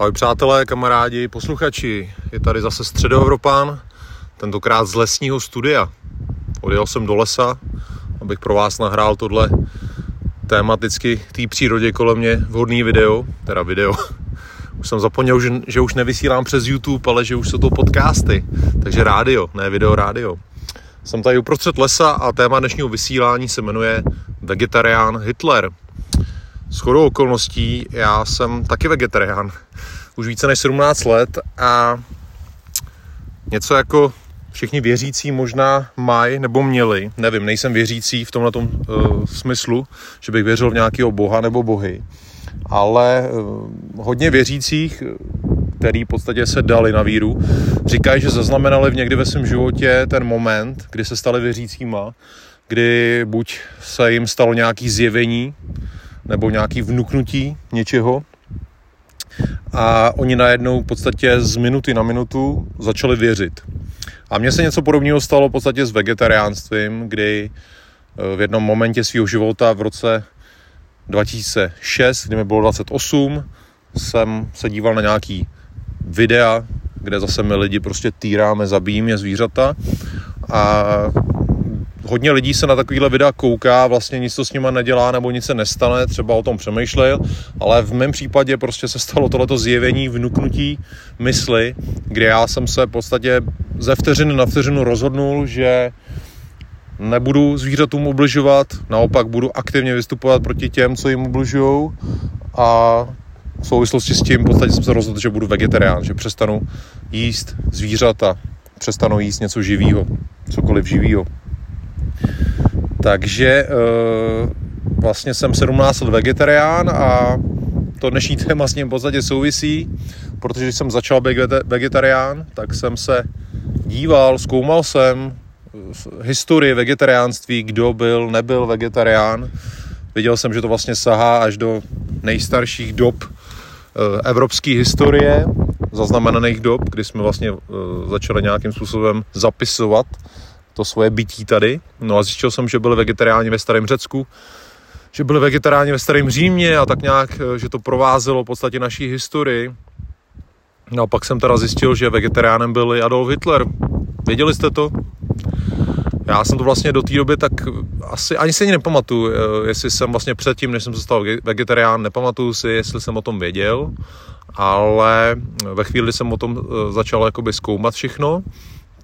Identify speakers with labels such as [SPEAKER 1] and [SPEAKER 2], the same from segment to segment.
[SPEAKER 1] Ahoj přátelé, kamarádi, posluchači, je tady zase Středoevropán, tentokrát z lesního studia. Odjel jsem do lesa, abych pro vás nahrál tohle tématicky té přírodě kolem mě vhodný video, teda video. Už jsem zapomněl, že, že už nevysílám přes YouTube, ale že už jsou to podcasty, takže rádio, ne video, rádio. Jsem tady uprostřed lesa a téma dnešního vysílání se jmenuje Vegetarián Hitler. S chodou okolností já jsem taky vegetarián. Už více než 17 let a něco jako všichni věřící možná mají nebo měli, nevím, nejsem věřící v tomhle uh, smyslu, že bych věřil v nějakého boha nebo bohy, ale uh, hodně věřících, který v podstatě se dali na víru, říkají, že zaznamenali v někdy ve svém životě ten moment, kdy se stali věřícíma, kdy buď se jim stalo nějaký zjevení, nebo nějaký vnuknutí něčeho, a oni najednou v podstatě z minuty na minutu začali věřit. A mně se něco podobného stalo v podstatě s vegetariánstvím, kdy eh, v jednom momentě svého života v roce 2006, kdy mi bylo 28, jsem se díval na nějaký videa, kde zase my lidi prostě týráme, zabíjíme zvířata a hodně lidí se na takovýhle videa kouká, vlastně nic to s nima nedělá nebo nic se nestane, třeba o tom přemýšlel, ale v mém případě prostě se stalo tohleto zjevení, vnuknutí mysli, kde já jsem se v podstatě ze vteřiny na vteřinu rozhodnul, že nebudu zvířatům ubližovat, naopak budu aktivně vystupovat proti těm, co jim ubližují a v souvislosti s tím v podstatě jsem se rozhodl, že budu vegetarián, že přestanu jíst zvířata, přestanu jíst něco živého, cokoliv živého. Takže eh, vlastně jsem 17 let vegetarián a to dnešní téma s ním v podstatě souvisí, protože když jsem začal být vegetarián, tak jsem se díval, zkoumal jsem historii vegetariánství, kdo byl, nebyl vegetarián. Viděl jsem, že to vlastně sahá až do nejstarších dob eh, evropské historie, zaznamenaných dob, kdy jsme vlastně eh, začali nějakým způsobem zapisovat to svoje bytí tady. No a zjistil jsem, že byli vegetariáni ve starém Řecku, že byli vegetariáni ve starém Římě a tak nějak, eh, že to provázelo v podstatě naší historii. No a pak jsem teda zjistil, že vegetariánem byl i Adolf Hitler. Věděli jste to? Já jsem to vlastně do té doby tak asi ani si ani nepamatuju, eh, jestli jsem vlastně předtím, než jsem se stal vegetarián, nepamatuju si, jestli jsem o tom věděl, ale ve chvíli jsem o tom eh, začal jakoby zkoumat všechno,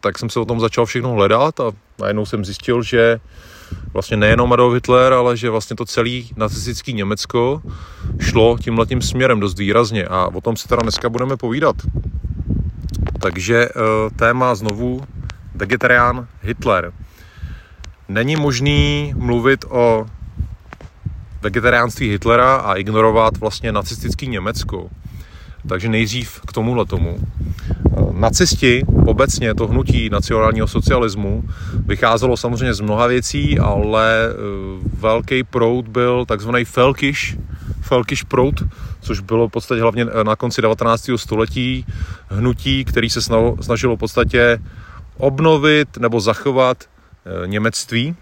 [SPEAKER 1] tak jsem se o tom začal všechno hledat a najednou jsem zjistil, že vlastně nejenom Adolf Hitler, ale že vlastně to celé nacistické Německo šlo tímhletím směrem dost výrazně a o tom si teda dneska budeme povídat. Takže eh, téma znovu vegetarián Hitler. Není možný mluvit o vegetariánství Hitlera a ignorovat vlastně nacistický Německo. Takže nejdřív k tomuhle tomu. Nacisti, obecně to hnutí nacionálního socialismu, vycházelo samozřejmě z mnoha věcí, ale e, velký proud byl takzvaný Felkiš, Felkiš proud, což bylo v podstatě hlavně na konci 19. století hnutí, který se snažilo v podstatě obnovit nebo zachovat e, němectví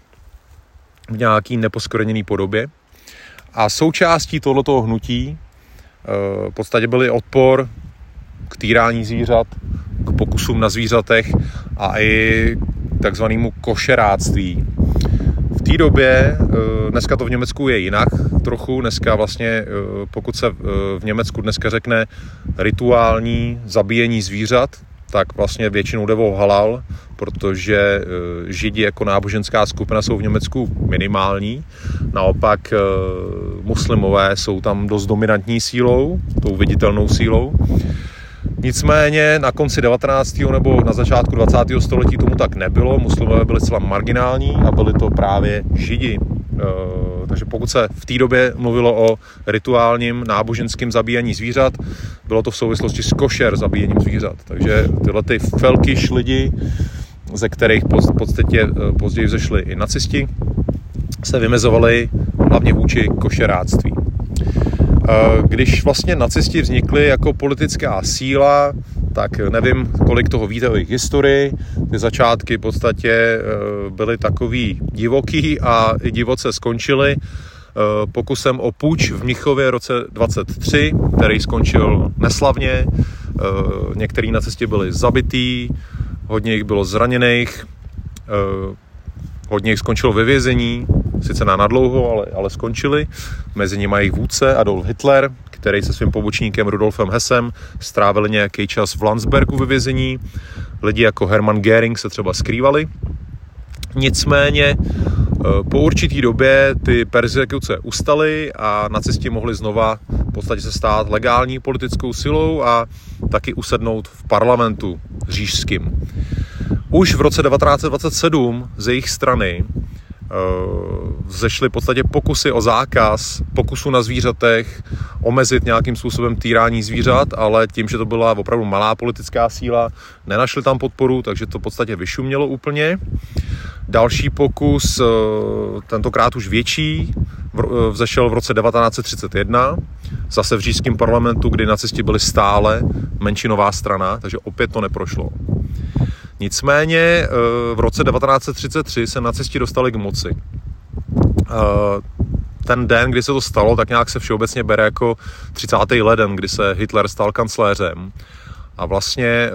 [SPEAKER 1] v nějaký neposkoreněný podobě. A součástí tohoto hnutí v podstatě byly odpor k týrání zvířat, k pokusům na zvířatech a i takzvanému košeráctví. V té době, eh, dneska to v Německu je jinak trochu, dneska vlastně, eh, pokud se eh, v Německu dneska řekne rituální zabíjení zvířat, tak vlastně většinou jde o halal, protože židi jako náboženská skupina jsou v Německu minimální. Naopak muslimové jsou tam dost dominantní sílou, tou viditelnou sílou. Nicméně na konci 19. nebo na začátku 20. století tomu tak nebylo. Muslimové byli zcela marginální a byli to právě židi. E, takže pokud se v té době mluvilo o rituálním náboženském zabíjení zvířat, bylo to v souvislosti s košer zabíjením zvířat. Takže tyhle ty felkiš lidi, ze kterých v podstatě e, později vzešli i nacisti, se vymezovali hlavně vůči košeráctví. Eh, když vlastně nacisti vznikli jako politická síla, tak nevím, kolik toho víte o jejich historii. Ty začátky v podstatě eh, byly takový divoký a divoce skončily pokusem o půjč v Mnichově roce 23, který skončil neslavně. Některý na cestě byli zabitý, hodně jich bylo zraněných, hodně jich skončilo ve vězení, sice na nadlouho, ale, ale skončili. Mezi nimi jejich vůdce Adolf Hitler, který se svým pobočníkem Rudolfem Hessem strávil nějaký čas v Landsbergu ve vězení. Lidi jako Hermann Göring se třeba skrývali. Nicméně eh, po určitý době ty persekuce ustaly a nacisti mohli znova v podstatě se stát legální politickou silou a taky usednout v parlamentu řížským. Už v roce 1927 z jejich strany vzešly v podstatě pokusy o zákaz pokusu na zvířatech, omezit nějakým způsobem týrání zvířat, ale tím, že to byla opravdu malá politická síla, nenašli tam podporu, takže to v podstatě vyšumělo úplně. Další pokus, eh, tentokrát už větší, eh, vzešel v roce 1931, zase v říšském parlamentu, kdy nacisti byli stále menšinová strana, takže opět to neprošlo. Nicméně eh, v roce 1933 se nacisti dostali k moci. Eh, ten den, kdy se to stalo, tak nějak se všeobecně bere jako 30. leden, kdy se Hitler stal kancléřem. A vlastně eh,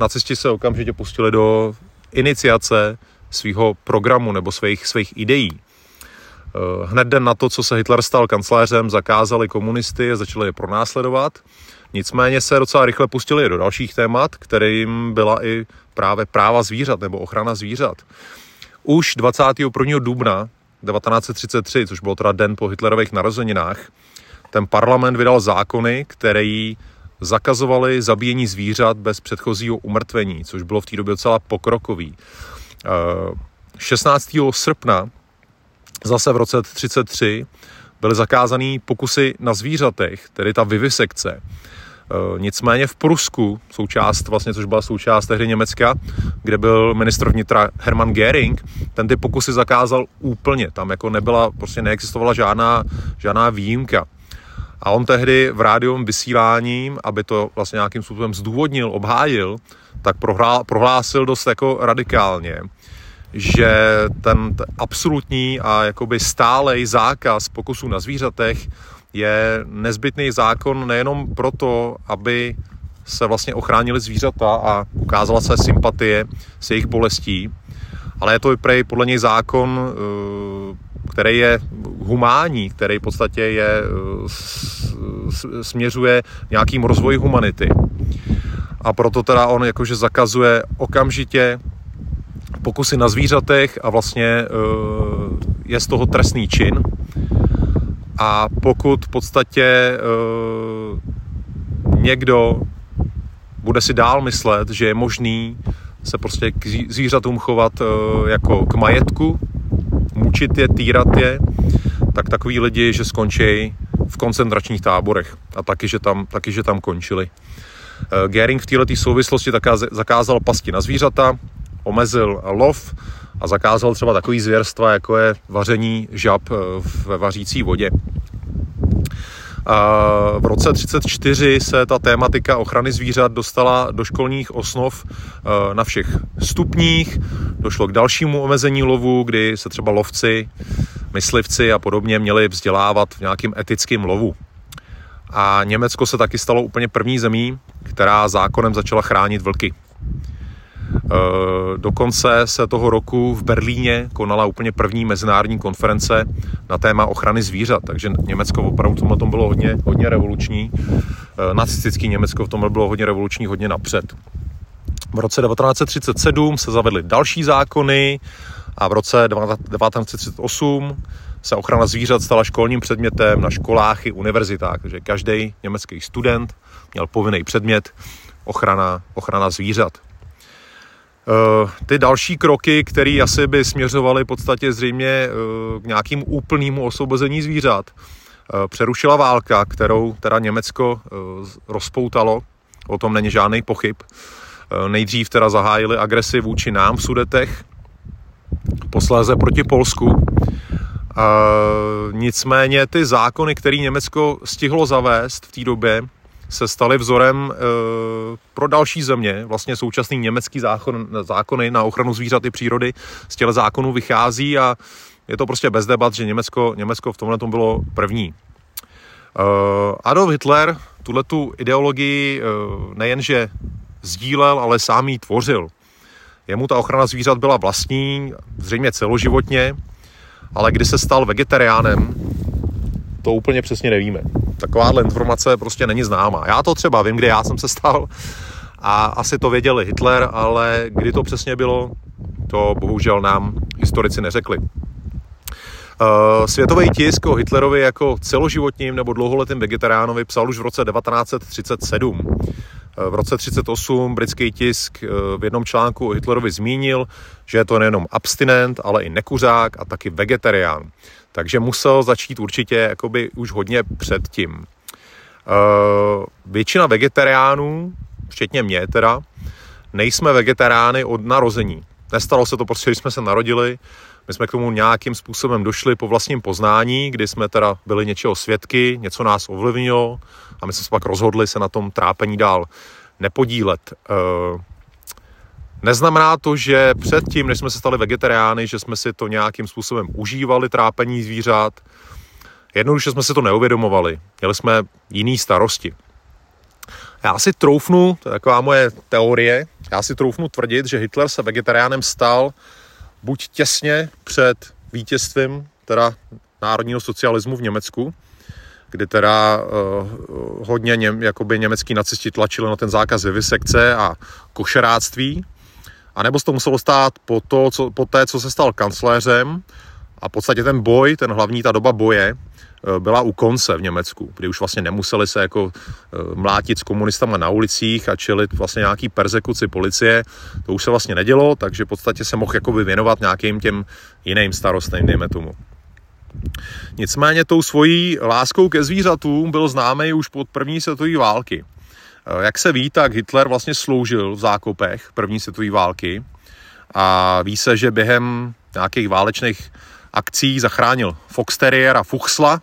[SPEAKER 1] nacisti se okamžitě pustili do iniciace svého programu nebo svých, svých ideí. Hned den na to, co se Hitler stal kancléřem, zakázali komunisty a začali je pronásledovat. Nicméně se docela rychle pustili do dalších témat, kterým byla i právě práva zvířat nebo ochrana zvířat. Už 21. dubna 1933, což byl teda den po Hitlerových narozeninách, ten parlament vydal zákony, které zakazovali zabíjení zvířat bez předchozího umrtvení, což bylo v té době docela pokrokový. 16. Eh, srpna zase v roce 1933 byly zakázané pokusy na zvířatech, tedy ta vivisekce. Eh, nicméně v Prusku, součást, vlastně, což byla součást tehdy Německa, kde byl ministr vnitra Hermann Göring, ten ty pokusy zakázal úplně. Tam jako nebyla, prostě neexistovala žádná, žádná výjimka. A on tehdy v rádiovém vysíláním, aby to vlastně nějakým způsobem zdůvodnil, obhájil, tak prohlásil dost jako radikálně, že ten absolutní a jakoby stálej zákaz pokusů na zvířatech je nezbytný zákon nejenom proto, aby se vlastně ochránili zvířata a ukázala se sympatie s jejich bolestí, ale je to i podle něj zákon, eh, který je humánní, který v podstatě je, eh, směřuje nějakým rozvoji humanity. A proto teda on jakože zakazuje okamžitě pokusy na zvířatech a vlastně eh, je z toho trestný čin. A pokud v podstatě uh, někdo bude si dál myslet, že je možný se prostě k zvířatům chovat uh, jako k majetku, mučit je, týrat je, tak takový lidi, že skončí v koncentračních táborech a taky, že tam, taky, že tam končili. Uh, Gering v této souvislosti zakázal pasti na zvířata, omezil lov, a zakázal třeba takový zvěrstva, jako je vaření žab eh, ve vařící vodě. A v roce 1934 se ta tématika ochrany zvířat dostala do školních osnov eh, na všech stupních. Došlo k dalšímu omezení lovu, kdy se třeba lovci, myslivci a podobně měli vzdělávat v nějakým etickém lovu. A Německo se taky stalo úplně první zemí, která zákonem začala chránit vlky. Eh, dokonce se toho roku v Berlíně konala úplně první mezinárodní konference na téma ochrany zvířat, takže Německo opravdu v tomhle tom bylo hodně, hodně revoluční. Eh, nacistický Německo v tomhle bylo hodně revoluční, hodně napřed. V roce 1937 se zavedly další zákony a v roce 1938 se ochrana zvířat stala školním předmětem na školách i univerzitách, takže každý německý student měl povinný předmět ochrana, ochrana zvířat. Eh, ty další kroky, které asi by směřovaly v podstatě zřejmě eh, k nějakým úplnému osvobození zvířat, eh, přerušila válka, kterou teda Německo rozpoutalo, o tom není žádný pochyb. Nejdřív teda zahájili agresi vůči nám v Sudetech, posléze proti Polsku. Nicméně ty zákony, které Německo stihlo zavést v té době, se staly vzorem e, pro další země. Vlastně současný německý zákon, zákony na ochranu zvířat i přírody z těle zákonů vychází a je to prostě bez debat, že Německo, Německo v tomhle tom bylo první. Uh, Adolf Hitler tuhle tu ideologii uh, nejenže sdílel, ale sám ji tvořil. Jemu ta ochrana zvířat byla vlastní, zřejmě celoživotně, ale kdy se stal vegetariánem, to úplně přesně nevíme. Takováhle informace prostě není známá. Já to třeba vím, kde já jsem se stal a asi to věděli Hitler, ale kdy to přesně bylo, to bohužel nám historici neřekli. Eh, světový tisk o Hitlerovi jako celoživotním nebo dlouholetým vegetariánovi psal už v roce 1937. Eh, v roce 1938 britský tisk eh, v jednom článku o Hitlerovi zmínil, že je to nejenom abstinent, ale i nekuřák a taky vegetarián. Takže musel začít určitě jakoby už hodně předtím. Většina vegetariánů, včetně mě teda, nejsme vegetariány od narození. Nestalo se to prostě, když jsme se narodili, my jsme k tomu nějakým způsobem došli po vlastním poznání, kdy jsme teda byli něčeho svědky, něco nás ovlivnilo a my jsme se pak rozhodli se na tom trápení dál nepodílet. Eh, neznamená to, že předtím, než jsme se stali vegetariány, že jsme si to nějakým způsobem užívali, trápení zvířat. Jednoduše jsme si to neuvědomovali. Měli jsme jiný starosti. Já si troufnu, to je taková moje teorie, já si troufnu tvrdit, že Hitler se vegetariánem stal buď těsně před vítězstvím teda národního socialismu v Německu, kdy teda uh, hodně něm, jakoby německý nacisti tlačili na ten zákaz vivisekce a košeráctví. A nebo se to muselo stát po, to, co, po té, co se stal kancléřem a v podstatě ten boj, ten hlavní ta doba boje, Eh, byla u konce v Německu, kdy už vlastně nemuseli se jako eh, mlátit s komunistama na ulicích a čelit vlastně nějaký persekuci policie. To už se vlastně nedělo, takže v podstatě se mohl jakoby věnovat nějakým těm jiným starostem, dejme tomu. Nicméně tou svojí láskou ke zvířatům byl známý už pod první světové války. Eh, jak se ví, tak Hitler vlastně sloužil v zákopech první světové války a ví se, že během nějakých válečných akcí zachránil Fox Terrier a Fuchsla,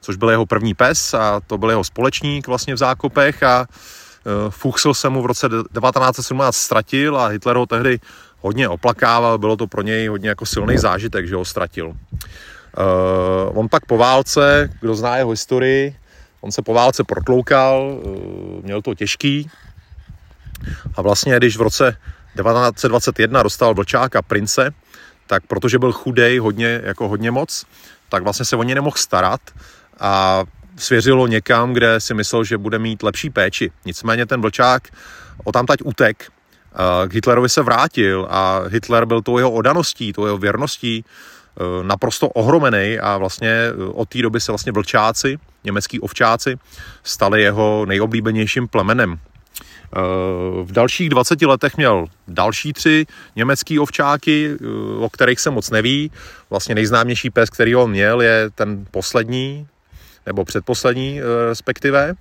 [SPEAKER 1] což byl jeho první pes a to byl jeho společník vlastně v zákopech a e, Fuchsl se mu v roce 1917 ztratil a Hitler ho tehdy hodně oplakával, bylo to pro něj hodně jako silný zážitek, že ho ztratil. Uh, on pak po válce, kdo zná jeho historii, on se po válce protloukal, uh, měl to těžký a vlastně když v roce 1921 dostal vlčáka prince, tak protože byl chudej hodně, jako hodně moc, tak vlastně se o ně nemohl starat a svěřilo někam, kde si myslel, že bude mít lepší péči. Nicméně ten vlčák o tam tať utek, k Hitlerovi se vrátil a Hitler byl tou jeho odaností, tou jeho věrností e, naprosto ohromený a vlastně od té doby se vlastně vlčáci, německý ovčáci, stali jeho nejoblíbenějším plemenem. V dalších 20 letech měl další tři německý ovčáky, o kterých se moc neví. Vlastně nejznámější pes, který on měl, je ten poslední, nebo předposlední respektive,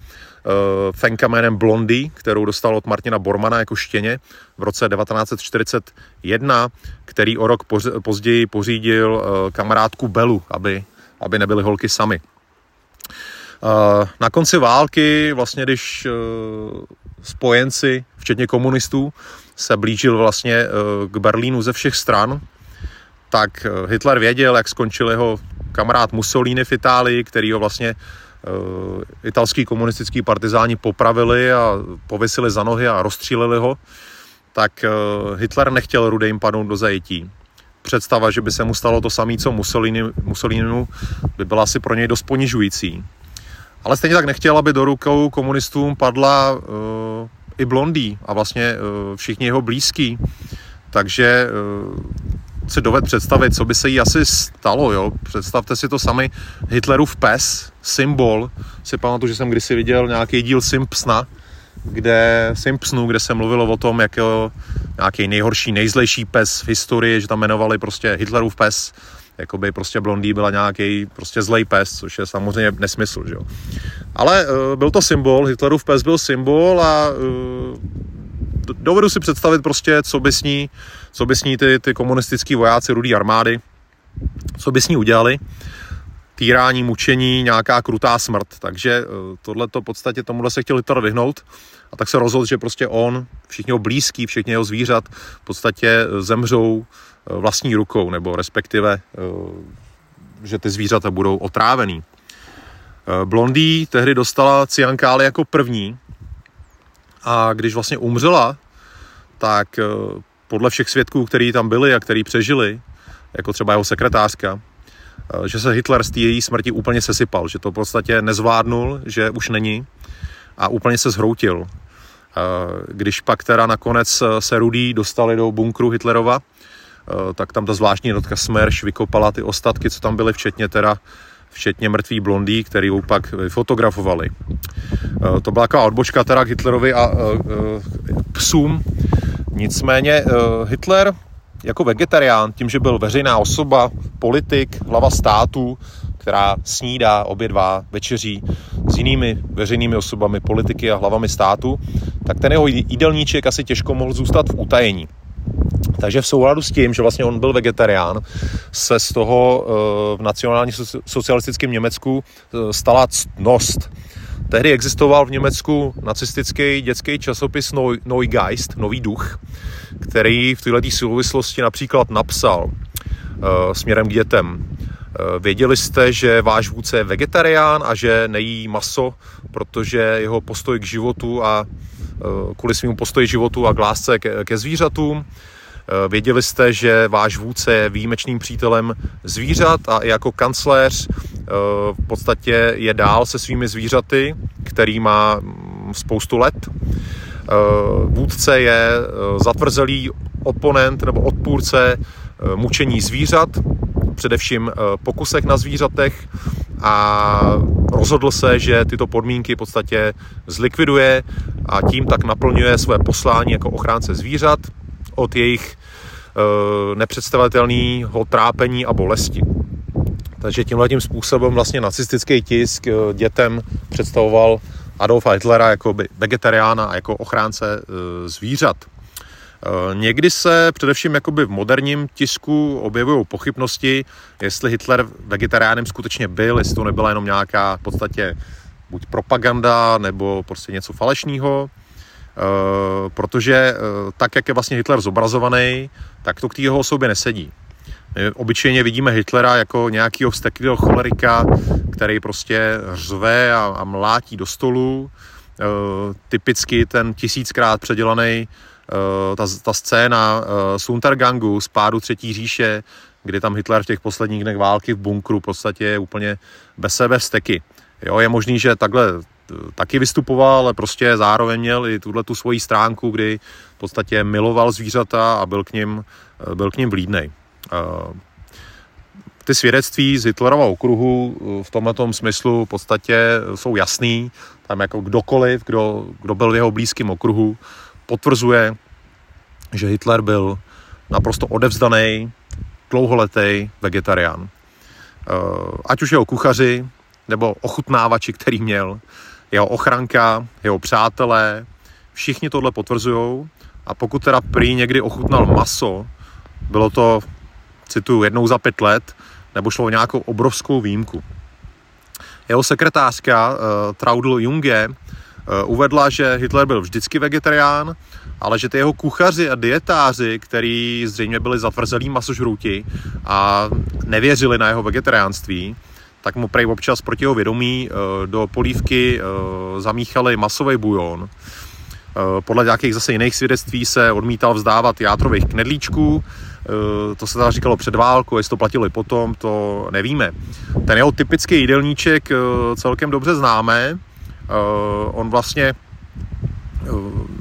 [SPEAKER 1] Fenka jménem Blondy, kterou dostal od Martina Bormana jako štěně v roce 1941, který o rok později pořídil kamarádku Belu, aby, aby nebyly holky sami. Na konci války, vlastně když spojenci, včetně komunistů, se blížil vlastně eh, k Berlínu ze všech stran, tak eh, Hitler věděl, jak skončil jeho kamarád Mussolini v Itálii, který ho vlastně italský komunistický partizáni popravili a pověsili za nohy a rozstříleli ho, tak Hitler nechtěl Rudejm padnout do zajetí. Představa, že by se mu stalo to samé, co Mussolini, Mussolinimu, by byla asi pro něj dost ponižující. Ale stejně tak nechtěl, aby do rukou komunistům padla uh, i Blondý a vlastně uh, všichni jeho blízký. Takže uh, si doved představit, co by se jí asi stalo, jo. Představte si to sami, Hitlerův pes, symbol, si pamatuju, že jsem kdysi viděl nějaký díl Simpsona, kde Simpsonu, kde se mluvilo o tom, jak nějaký nejhorší, nejzlejší pes v historii, že tam jmenovali prostě Hitlerův pes jakoby prostě blondý byla nějaký prostě zlej pes, což je samozřejmě nesmysl, že jo. Ale uh, byl to symbol, Hitlerův pes byl symbol a uh, dovedu si představit prostě, co by s ní, co by s ní ty, ty komunistický vojáci rudý armády, co by s ní udělali. týrání, mučení, nějaká krutá smrt. Takže tohle to v podstatě tomuhle se chtěl Hitler vyhnout a tak se rozhodl, že prostě on, všichni jeho blízký, všichni jeho zvířat v podstatě zemřou vlastní rukou, nebo respektive, že ty zvířata budou otrávený. Blondý tehdy dostala ciankály jako první a když vlastně umřela, tak eh, podle všech svědků, kteří tam byli a kteří přežili, jako třeba jeho sekretářka, eh, že se Hitler z té její smrti úplně sesypal, že to v podstatě nezvládnul, že už není a úplně se zhroutil. Eh, když pak teda nakonec se Rudý dostali do bunkru Hitlerova, tak tam ta zvláštní jednotka Smerš vykopala ty ostatky, co tam byly, včetně teda včetně mrtvý blondý, který ho pak fotografovali. Eh, to byla taková odbočka teda k Hitlerovi a eh, eh, psům. Nicméně Hitler jako vegetarián, tím, že byl veřejná osoba, politik, hlava státu, která snídá, obědvá, večeří s jinými veřejnými osobami, politiky a hlavami státu, tak ten jeho jídelníček asi těžko mohl zůstat v utajení. Takže v souladu s tím, že vlastně on byl vegetarián, se z toho v nacionálně socialistickém Německu stala ctnost Tehdy existoval v Německu nacistický dětský časopis Neugeist, Nový duch, který v této souvislosti například napsal uh, směrem k dětem. Uh, věděli jste, že váš vůdce je vegetarián a že nejí maso, protože jeho postoj k životu a uh, kvůli svým postoji životu a k lásce ke, ke zvířatům Eh, věděli jste, že váš vůdce je výjimečným přítelem zvířat a jako kancléř eh, v podstatě je dál se svými zvířaty, který má mm, spoustu let. Eh, vůdce je zatvrzelý oponent nebo odpůrce mučení zvířat, především pokusech na zvířatech a rozhodl se, že tyto podmínky v podstatě zlikviduje a tím tak naplňuje své poslání jako ochránce zvířat od jejich e, nepředstavitelného trápení a bolesti. Takže tímhle tím způsobem vlastně nacistický tisk e, dětem představoval Adolfa Hitlera jako vegetariána a jako ochránce e, zvířat. Někdy se především jakoby v moderním tisku objevují pochybnosti, jestli Hitler vegetariánem skutečně byl, jestli to nebyla jenom nějaká v podstatě buď propaganda nebo prostě něco falešného. Eh, protože eh, tak, jak je vlastně Hitler zobrazovaný, tak to k té jeho osobě nesedí. Obyčejně vidíme Hitlera jako nějakého vsteklého cholerika, který prostě řve a, a mlátí do stolu. E, typicky ten tisíckrát předělaný e, ta, ta scéna e, z Untergangu, z pádu Třetí říše, kdy tam Hitler v těch posledních dnech války v bunkru v podstatě je úplně bez sebe vsteky. Jo, je možný, že takhle taky vystupoval, ale prostě zároveň měl i tuhle tu svoji stránku, kdy v podstatě miloval zvířata a byl k ním, byl k ním vlídnej. Ty svědectví z Hitlerova okruhu v tomto smyslu v podstatě jsou jasný. Tam jako kdokoliv, kdo, kdo byl v jeho blízkém okruhu, potvrzuje, že Hitler byl naprosto odevzdaný, dlouholetý vegetarián. Ať už jeho kuchaři, nebo ochutnávači, který měl, jeho ochranka, jeho přátelé, všichni tohle potvrzují a pokud teda prý někdy ochutnal maso, bylo to, cituju, jednou za pět let, nebo šlo o nějakou obrovskou výjimku. Jeho sekretářka uh, Traudl Junge uh, uvedla, že Hitler byl vždycky vegetarián, ale že ty jeho kuchaři a dietáři, který zřejmě byli zatvrzelí masožrouti a nevěřili na jeho vegetariánství, tak mu prej občas proti jeho vědomí eh, do polívky eh, zamíchali masový bujon. Eh, podle nějakých zase jiných svědectví se odmítal vzdávat játrových knedlíčků, to se teda říkalo před válkou, jestli to platilo i potom, to nevíme. Ten jeho typický jídelníček celkem dobře známe. On vlastně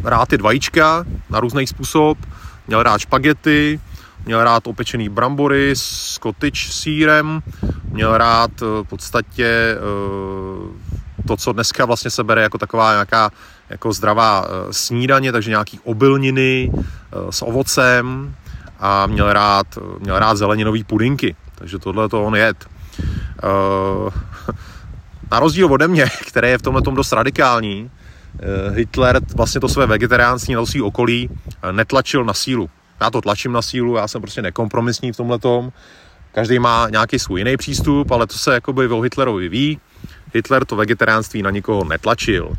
[SPEAKER 1] rád ty dvajíčka na různý způsob, měl rád špagety, měl rád opečený brambory s cottage sírem, měl rád eh, v podstatě eh, to, co dneska vlastně se bere jako taková nějaká jako zdravá eh, snídaně, takže nějaký obilniny s ovocem a měl rád, měl rád zeleninový pudinky, takže tohle to on jet. Na rozdíl ode mě, který je v tomhle tom dost radikální, Hitler vlastně to své vegetariánství na okolí netlačil na sílu. Já to tlačím na sílu, já jsem prostě nekompromisní v tomhle tom každý má nějaký svůj jiný přístup, ale to se jakoby o Hitlerovi ví. Hitler to vegetariánství na nikoho netlačil.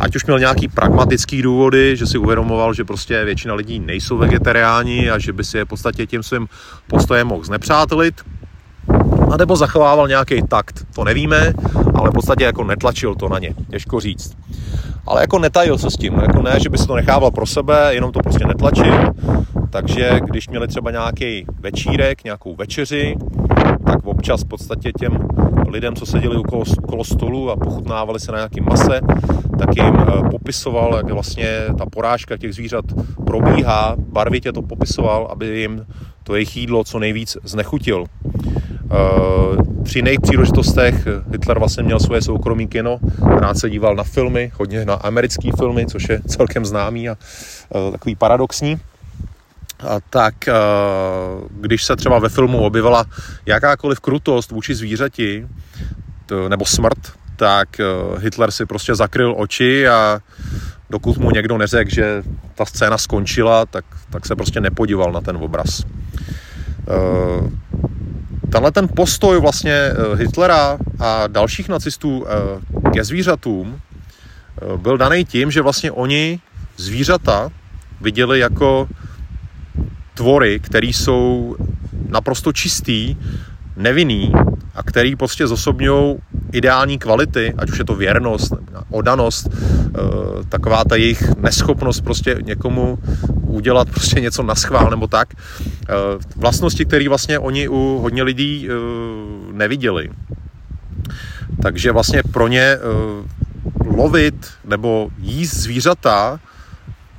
[SPEAKER 1] Ať už měl nějaký pragmatický důvody, že si uvědomoval, že prostě většina lidí nejsou vegetariáni a že by si je v podstatě tím svým postojem mohl znepřátelit, a nebo zachovával nějaký takt, to nevíme, ale v podstatě jako netlačil to na ně, těžko říct. Ale jako netajil se s tím, jako ne, že by se to nechával pro sebe, jenom to prostě netlačil. Takže když měli třeba nějaký večírek, nějakou večeři, tak občas v podstatě těm lidem, co seděli okolo, okolo stolu a pochutnávali se na nějaký mase, tak jim eh, popisoval, jak vlastně ta porážka těch zvířat probíhá, barvitě to popisoval, aby jim to jejich jídlo co nejvíc znechutil. Eh, při jiných příležitostech Hitler vlastně měl svoje soukromý kino, rád se díval na filmy, hodně na americké filmy, což je celkem známý a eh, takový paradoxní. Tak eh, když se třeba ve filmu objevila jakákoliv krutost vůči zvířati nebo smrt, tak Hitler si prostě zakryl oči a dokud mu někdo neřekl, že ta scéna skončila, tak, tak se prostě nepodíval na ten obraz. Tenhle ten postoj vlastně eh, Hitlera a dalších nacistů eh, ke zvířatům eh, byl daný tím, že vlastně oni zvířata viděli jako tvory, které jsou naprosto čistý, nevinný a který prostě zosobňují ideální kvality, ať už je to věrnost, odanost, taková ta jejich neschopnost prostě někomu udělat prostě něco na schvál nebo tak. Eh, vlastnosti, které vlastně oni u hodně lidí eh, neviděli. Takže vlastně pro ně eh, lovit nebo jíst zvířata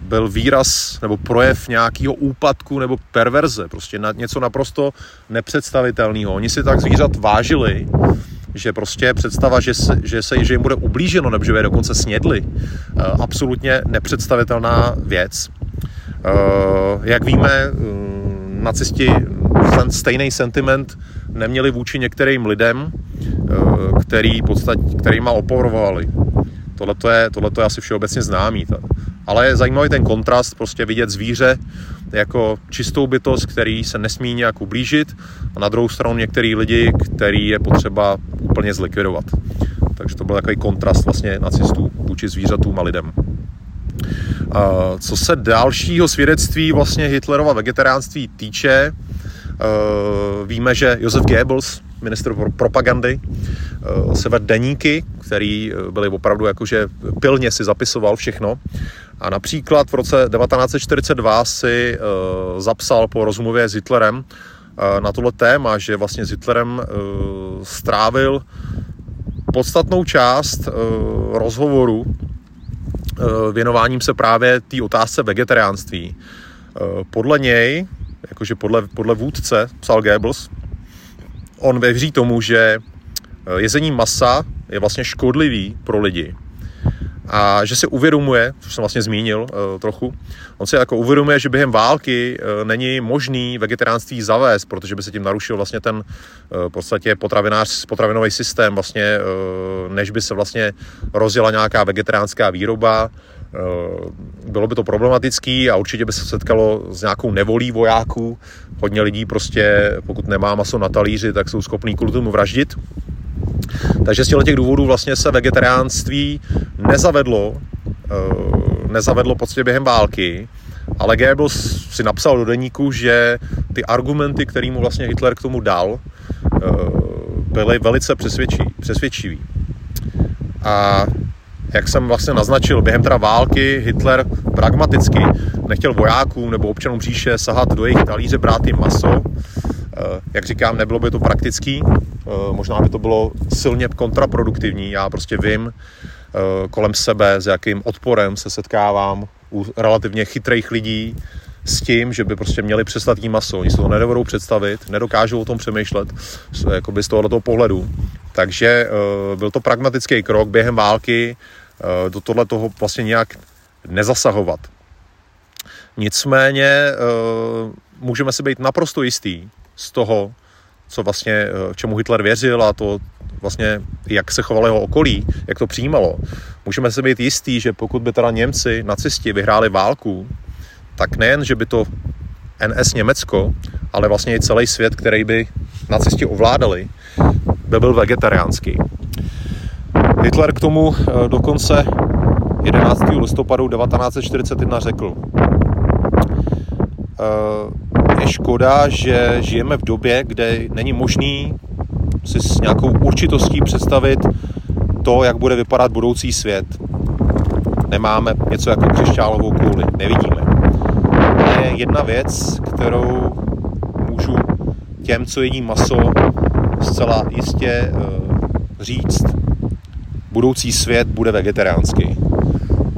[SPEAKER 1] byl výraz nebo projev nějakého úpadku nebo perverze, prostě na něco naprosto nepředstavitelného. Oni si tak zvířat vážili, že prostě představa, že se, že, se, že jim bude ublíženo nebo že je dokonce snědli, absolutně nepředstavitelná věc. Eh, jak víme, eh, nacisti ten stejný sentiment neměli vůči některým lidem, eh, který podstatě, kterýma oporovali. Tohle je, tohleto je asi všeobecně známý. Ale je zajímavý ten kontrast, prostě vidět zvíře jako čistou bytost, který se nesmí nějak ublížit a na druhou stranu některý lidi, který je potřeba úplně zlikvidovat. Takže to byl takový kontrast vlastně nacistů vůči zvířatům a lidem. Co se dalšího svědectví vlastně Hitlerova vegetariánství týče, eh, víme, že Josef Goebbels, ministr propagandy, eh, se vedl deníky, který eh, byly opravdu jakože pilně si zapisoval všechno. A například v roce 1942 si zapsal po rozmluvě s Hitlerem na tohle téma, že vlastně s Hitlerem strávil podstatnou část rozhovoru Eh, věnováním se právě té otázce vegetariánství. Eh, podle něj, jakože podle, podle vůdce, psal Goebbels, on věří tomu, že eh, jezení masa je vlastně škodlivý pro lidi a že si uvědomuje, což jsem vlastně zmínil uh, trochu, on si jako uvědomuje, že během války uh, není možný vegetariánství zavést, protože by se tím narušil vlastně ten uh, v podstatě potravinář, potravinový systém, vlastně, uh, než by se vlastně rozjela nějaká vegetariánská výroba, bylo by to problematický a určitě by se setkalo s nějakou nevolí vojáků. Hodně lidí prostě, pokud nemá maso na talíři, tak jsou schopní kvůli tomu vraždit. Takže z těch důvodů vlastně se vegetariánství nezavedlo, eh, nezavedlo poctivě během války, ale Goebbels si napsal do deníku, že ty argumenty, které mu vlastně Hitler k tomu dal, eh, byly velice přesvědčivý. A jak jsem vlastně naznačil, během teda války Hitler pragmaticky nechtěl vojákům nebo občanům říše sahat do jejich talíře, brát jim maso. Eh, jak říkám, nebylo by to praktický, možná by to bylo silně kontraproduktivní. Já prostě vím, Eh, kolem sebe, s jakým odporem se setkávám u relativně chytrých lidí s tím, že by prostě měli přestat jí maso. Oni si to nedovedou představit, nedokážou o tom přemýšlet z tohoto pohledu. Takže eh, byl to pragmatický krok během války eh, do tohle toho vlastně nějak nezasahovat. Nicméně můžeme si být naprosto jistý z toho, co vlastně, čemu Hitler věřil a to, vlastně, jak se chovalo jeho okolí, jak to přijímalo. Můžeme se být jistí, že pokud by teda Němci, nacisti, vyhráli válku, tak nejen, že by to NS Německo, ale vlastně i celý svět, který by nacisti ovládali, by byl vegetariánský. Hitler k tomu eh, dokonce 11. listopadu 1941 řekl, eh, je škoda, že žijeme v době, kde není možný si s nějakou určitostí představit to, jak bude vypadat budoucí svět. Nemáme něco jako křišťálovou kouli, nevidíme. Je jedna věc, kterou můžu těm, co jedí maso, zcela jistě uh, říct. Budoucí svět bude vegetariánský.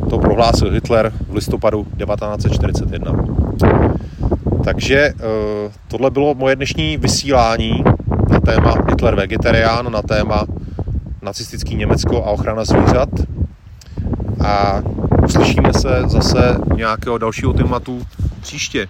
[SPEAKER 1] To prohlásil Hitler v listopadu 1941. Takže uh, tohle bylo moje dnešní vysílání na téma Hitler vegetarián, na téma nacistický Německo a ochrana zvířat. A uslyšíme se zase nějakého dalšího tématu příště.